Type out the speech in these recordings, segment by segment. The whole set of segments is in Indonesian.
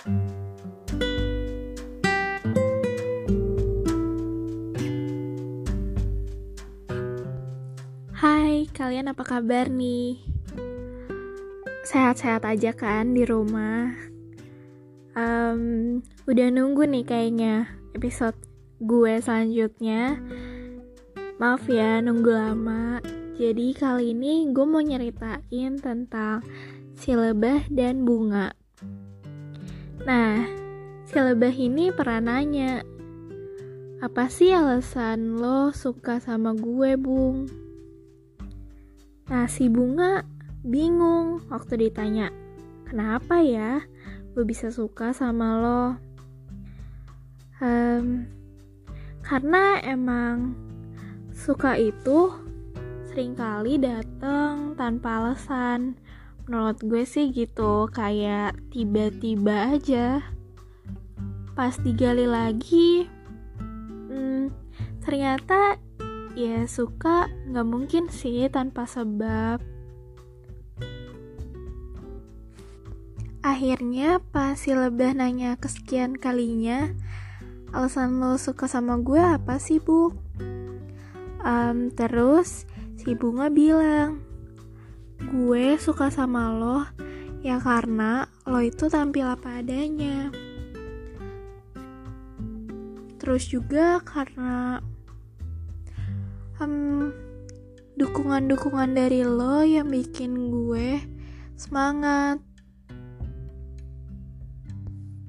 Hai, kalian apa kabar nih? Sehat-sehat aja kan di rumah? Um, udah nunggu nih kayaknya episode gue selanjutnya. Maaf ya nunggu lama. Jadi kali ini gue mau nyeritain tentang si lebah dan bunga. Nah, si lebah ini pernah nanya, apa sih alasan lo suka sama gue, Bung? Nah, si bunga bingung waktu ditanya, kenapa ya gue bisa suka sama lo? Um, karena emang suka itu sering kali datang tanpa alasan. Menurut gue sih gitu, kayak tiba-tiba aja. Pas digali lagi, hmm, ternyata ya suka nggak mungkin sih tanpa sebab. Akhirnya pas si lebah nanya kesekian kalinya, alasan lo suka sama gue apa sih bu? Um, terus si bunga bilang, gue suka sama lo ya karena lo itu tampil apa adanya. Terus juga karena dukungan-dukungan dari lo yang bikin gue semangat.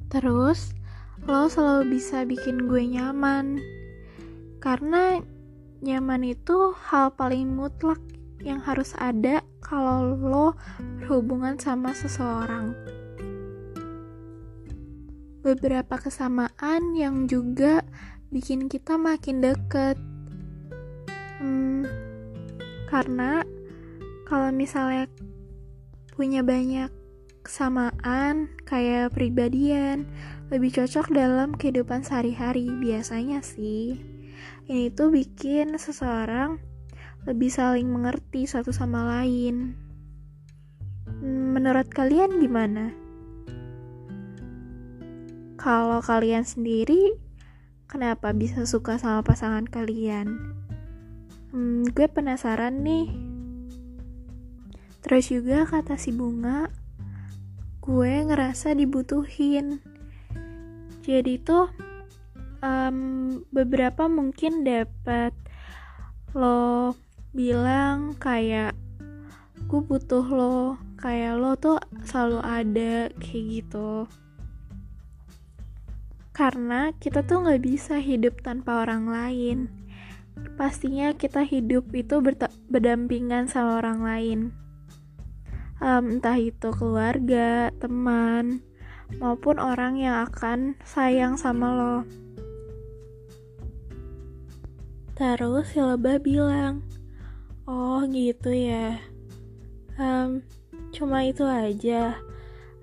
Terus lo selalu bisa bikin gue nyaman karena nyaman itu hal paling mutlak yang harus ada kalau lo berhubungan sama seseorang. Beberapa kesamaan yang juga bikin kita makin deket. Hmm, karena kalau misalnya punya banyak kesamaan kayak pribadian, lebih cocok dalam kehidupan sehari-hari biasanya sih. Ini tuh bikin seseorang lebih saling mengerti satu sama lain. Menurut kalian gimana? Kalau kalian sendiri, kenapa bisa suka sama pasangan kalian? Hmm, gue penasaran nih. Terus juga kata si bunga, gue ngerasa dibutuhin. Jadi tuh um, beberapa mungkin dapat lo bilang kayak gue butuh lo kayak lo tuh selalu ada kayak gitu. Karena kita tuh nggak bisa hidup tanpa orang lain. Pastinya kita hidup itu berdampingan sama orang lain. Um, entah itu keluarga teman maupun orang yang akan sayang sama lo. Terus si lebah bilang, Oh gitu ya, um, cuma itu aja,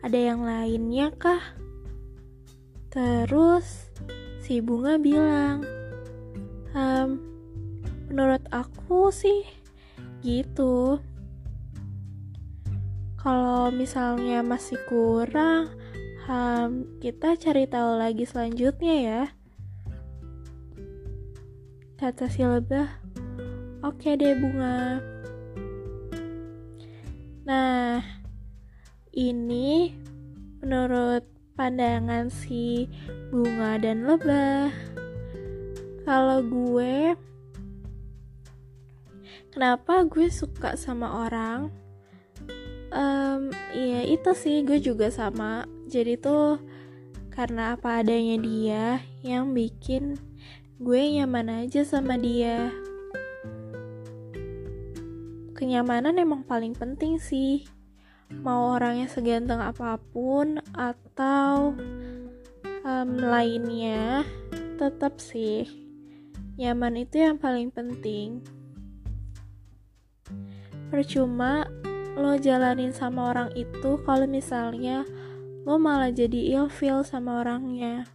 ada yang lainnya kah? Terus si bunga bilang, um, menurut aku sih gitu. Kalau misalnya masih kurang, um, kita cari tahu lagi selanjutnya ya kata si lebah. Oke deh bunga. Nah, ini menurut pandangan si bunga dan lebah. Kalau gue, kenapa gue suka sama orang? Um, iya itu sih gue juga sama. Jadi tuh karena apa adanya dia yang bikin gue nyaman aja sama dia. Kenyamanan emang paling penting sih. Mau orangnya seganteng apa pun atau um, lainnya, tetap sih nyaman itu yang paling penting. Percuma lo jalanin sama orang itu kalau misalnya lo malah jadi ilfeel sama orangnya.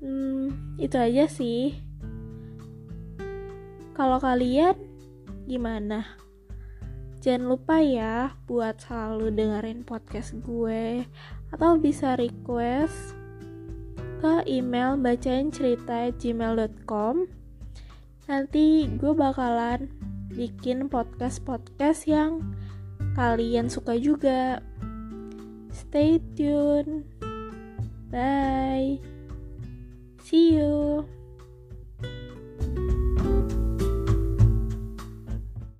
Hmm, itu aja sih. Kalau kalian gimana? Jangan lupa ya buat selalu dengerin podcast gue atau bisa request ke email bacain cerita gmail.com nanti gue bakalan bikin podcast-podcast yang kalian suka juga. Stay tune. Bye. See you